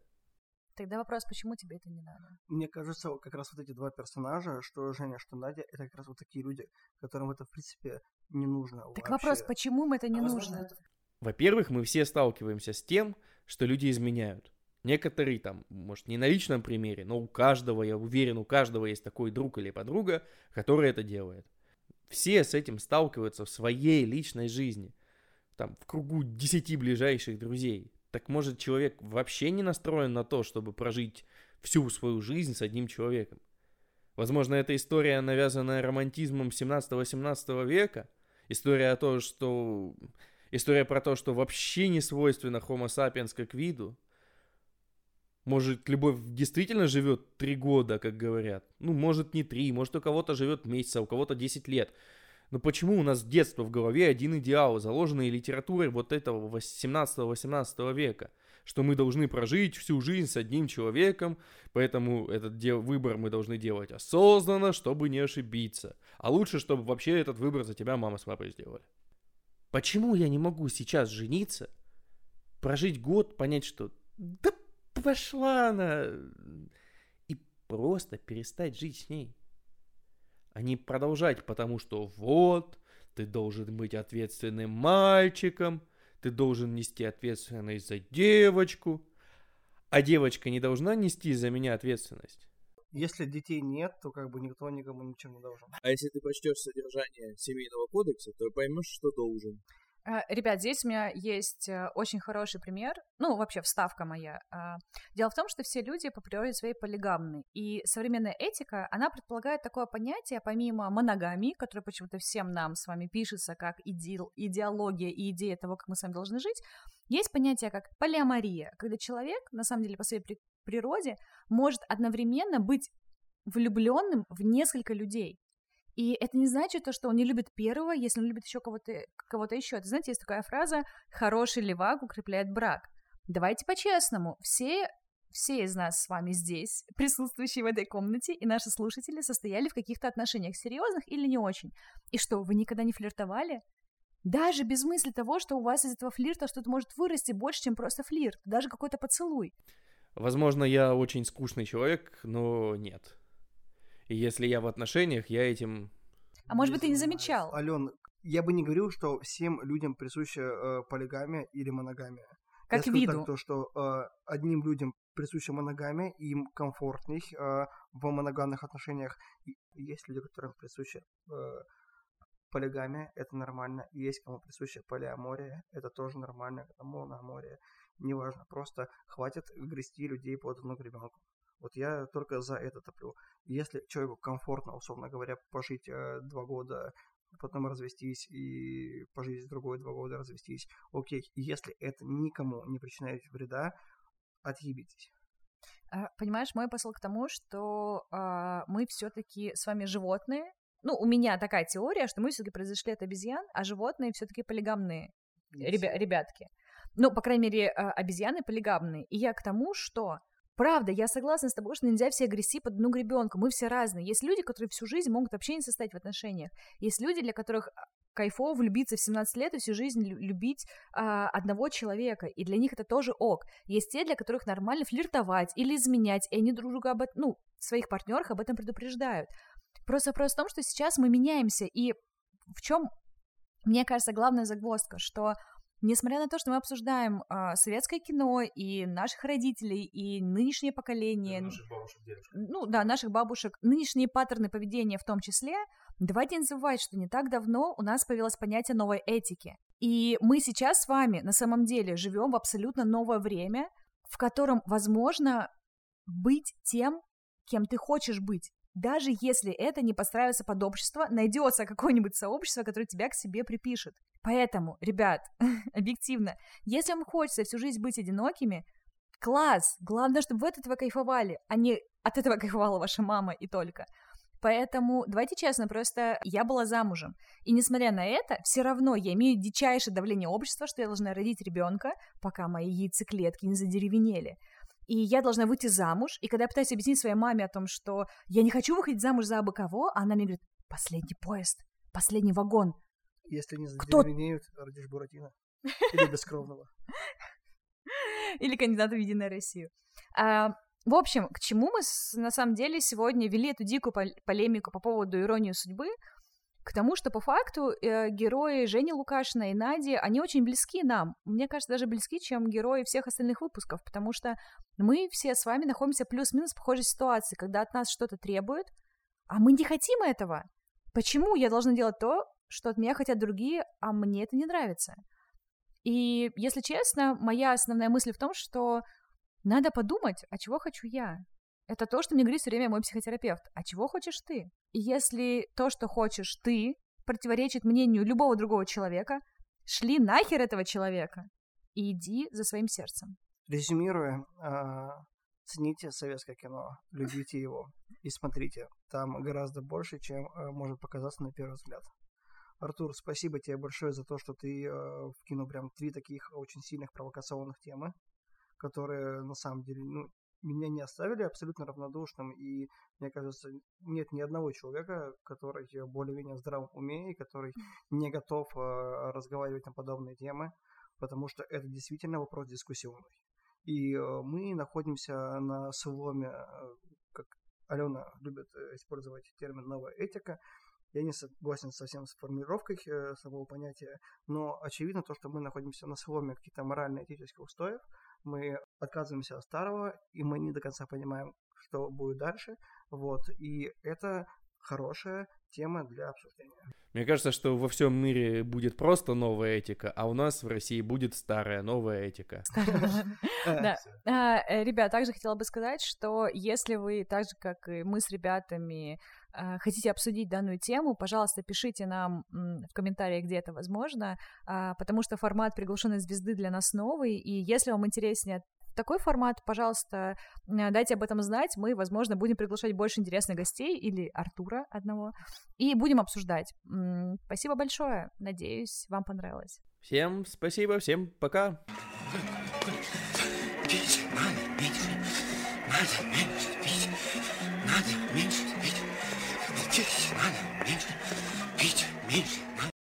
C: Тогда вопрос, почему тебе это не надо?
D: Мне кажется, как раз вот эти два персонажа, что Женя, что Надя, это как раз вот такие люди, которым это, в принципе, не нужно
C: Так
D: вообще.
C: вопрос, почему им это не
F: А возможно,
C: нужно?
F: это
E: Во-первых, мы все сталкиваемся с тем, что люди изменяют. Некоторые там, может, не на личном примере, но у каждого, я уверен, у каждого есть такой друг или подруга, который это делает. Все с этим сталкиваются в своей личной жизни. Там, в кругу десяти ближайших друзей. Так может, человек вообще не настроен на то, чтобы прожить всю свою жизнь с одним человеком? Возможно, это история, навязанная романтизмом 17-18 века. История о том, что... История про то, что вообще не свойственно Homo sapiens как виду. Может, любовь действительно живет три года, как говорят? Ну, может, не три, может, у кого-то живет месяц, а у кого-то 10 лет. Но почему у нас с детства в голове один идеал, заложенный литературой вот этого 17-18 века? Что мы должны прожить всю жизнь с одним человеком, поэтому этот де- выбор мы должны делать осознанно, чтобы не ошибиться. А лучше, чтобы вообще этот выбор за тебя мама с папой сделали. Почему я не могу сейчас жениться, прожить год, понять, что да пошла она, и просто перестать жить с ней? а не продолжать, потому что вот, ты должен быть ответственным мальчиком, ты должен нести ответственность за девочку, а девочка не должна нести за меня ответственность.
D: Если детей нет, то как бы никто никому ничем не должен.
E: А если ты прочтешь содержание семейного кодекса, то поймешь, что должен.
C: А, Ребят, здесь у меня есть э, очень хороший пример, ну, вообще вставка моя. А, Дело в том, что все люди по природе своей полигамны, и современная этика, она предполагает такое понятие, помимо моногамии, которое почему-то всем нам с вами пишется как иде- идеология и идея того, как мы с вами должны жить, есть понятие как полиамория, когда человек, на самом деле, по своей при- природе может одновременно быть влюбленным в несколько людей. И это не значит то, что он не любит первого, если он любит еще кого-то кого-то еще. Это, знаете, есть такая фраза «хороший левак укрепляет брак». Давайте по-честному, все, все из нас с вами здесь, присутствующие в этой комнате, и наши слушатели состояли в каких-то отношениях серьезных или не очень. И что, вы никогда не флиртовали? Даже без мысли того, что у вас из этого флирта что-то может вырасти больше, чем просто флирт, даже какой-то поцелуй.
E: Возможно, я очень скучный человек, но нет. И если я в отношениях, я этим...
C: А может быть, ты не замечал?
D: Ален, я бы не говорил, что всем людям присуща э, полигамия или моногамия.
C: Как
D: я скажу
C: виду.
D: так, то, что э, одним людям присуща моногамия, и им комфортней э, в моногамных отношениях. И есть люди, которым присуща э, полигамия, это нормально. И есть кому присуща полиамория, это тоже нормально, это моноамория. Неважно, просто хватит грести людей под одну гребенку. Вот я только за это топлю. Если человеку комфортно, условно говоря, пожить э, два года, потом развестись и пожить с другой два года, развестись, окей. Если это никому не причиняет вреда, отъебитесь.
C: А, Понимаешь, мой посыл к тому, что а, мы все-таки с вами животные. Ну, у меня такая теория, что мы все-таки произошли от обезьян, а животные все-таки полигамные ребя- ребятки. Ну, по крайней мере, а, обезьяны полигамные. И я к тому, что Правда, я согласна с тобой, что нельзя все грести под одну гребенку. Мы все разные. Есть люди, которые всю жизнь могут вообще не состоять в отношениях. Есть люди, для которых а, кайфово влюбиться в 17 лет и всю жизнь лю- любить а, одного человека. И для них это тоже ок. Есть те, для которых нормально флиртовать или изменять, и они друг друга об этом, ну, своих партнерах об этом предупреждают. Просто вопрос в том, что сейчас мы меняемся, и в чем, мне кажется, главная загвоздка, что несмотря на то, что мы обсуждаем а, советское кино и наших родителей, и нынешнее поколение,
F: наших бабушек, дедушек.
C: ну да, наших бабушек, нынешние паттерны поведения в том числе, давайте не забывать, что не так давно у нас появилось понятие новой этики. И мы сейчас с вами на самом деле живем в абсолютно новое время, в котором возможно быть тем, кем ты хочешь быть. Даже если это не подстраивается под общество, найдется какое-нибудь сообщество, которое тебя к себе припишет. Поэтому, ребят, объективно, если вам хочется всю жизнь быть одинокими, класс! Главное, чтобы вы от этого кайфовали, а не от этого кайфовала ваша мама и только. Поэтому, давайте честно, просто я была замужем. И несмотря на это, все равно я имею дичайшее давление общества, что я должна родить ребенка, пока мои яйцеклетки не задеревенели. И я должна выйти замуж, и когда я пытаюсь объяснить своей маме о том, что я не хочу выходить замуж за абы кого, она мне говорит, последний поезд, последний вагон.
D: Если не задеревенеют, родишь Буратино. Или бескровного.
C: Или кандидата в Единую Россию. А, в общем, к чему мы на самом деле сегодня вели эту дикую пол- полемику по поводу иронии судьбы? К тому, что по факту э, герои Жени Лукашина и Нади, они очень близки нам. Мне кажется, даже близки, чем герои всех остальных выпусков, потому что мы все с вами находимся плюс-минус в похожей ситуации, когда от нас что-то требуют, а мы не хотим этого. Почему я должна делать то, что от меня хотят другие, а мне это не нравится? И, если честно, моя основная мысль в том, что надо подумать, а чего хочу я. Это то, что мне говорит все время мой психотерапевт. А чего хочешь ты? И если то, что хочешь ты, противоречит мнению любого другого человека, шли нахер этого человека и иди за своим сердцем.
D: Резюмируя, а, цените советское кино, любите его и смотрите. Там гораздо больше, чем а, может показаться на первый взгляд. Артур, спасибо тебе большое за то, что ты а, вкинул прям три таких очень сильных провокационных темы, которые на самом деле ну, меня не оставили абсолютно равнодушным. И мне кажется, нет ни одного человека, который более-менее здравом уме и который не готов а, разговаривать на подобные темы, потому что это действительно вопрос дискуссионный. И э, мы находимся на сломе, э, как Алена любит э, использовать термин «новая этика». Я не согласен совсем с формулировкой э, самого понятия, но очевидно то, что мы находимся на сломе каких-то морально-этических устоев, мы отказываемся от старого, и мы не до конца понимаем, что будет дальше, вот, и это хорошая тема для обсуждения.
E: Мне кажется, что во всем мире будет просто новая этика, а у нас в России будет старая новая этика.
C: Да. А, э, Ребят, также хотела бы сказать, что если вы, так же, как и мы с ребятами, а, хотите обсудить данную тему, пожалуйста, пишите нам в комментариях, где это возможно, а, потому что формат приглушенной звезды для нас новый, и если вам интереснее такой формат, пожалуйста, м, дайте об этом знать. Мы, возможно, будем приглашать больше интересных гостей или Артура одного, и будем обсуждать. Спасибо большое. Надеюсь, вам понравилось.
E: Всем спасибо, всем пока.
B: Пить надо меньше. Надо меньше пить. Надо меньше пить. Пить надо меньше. Пить меньше.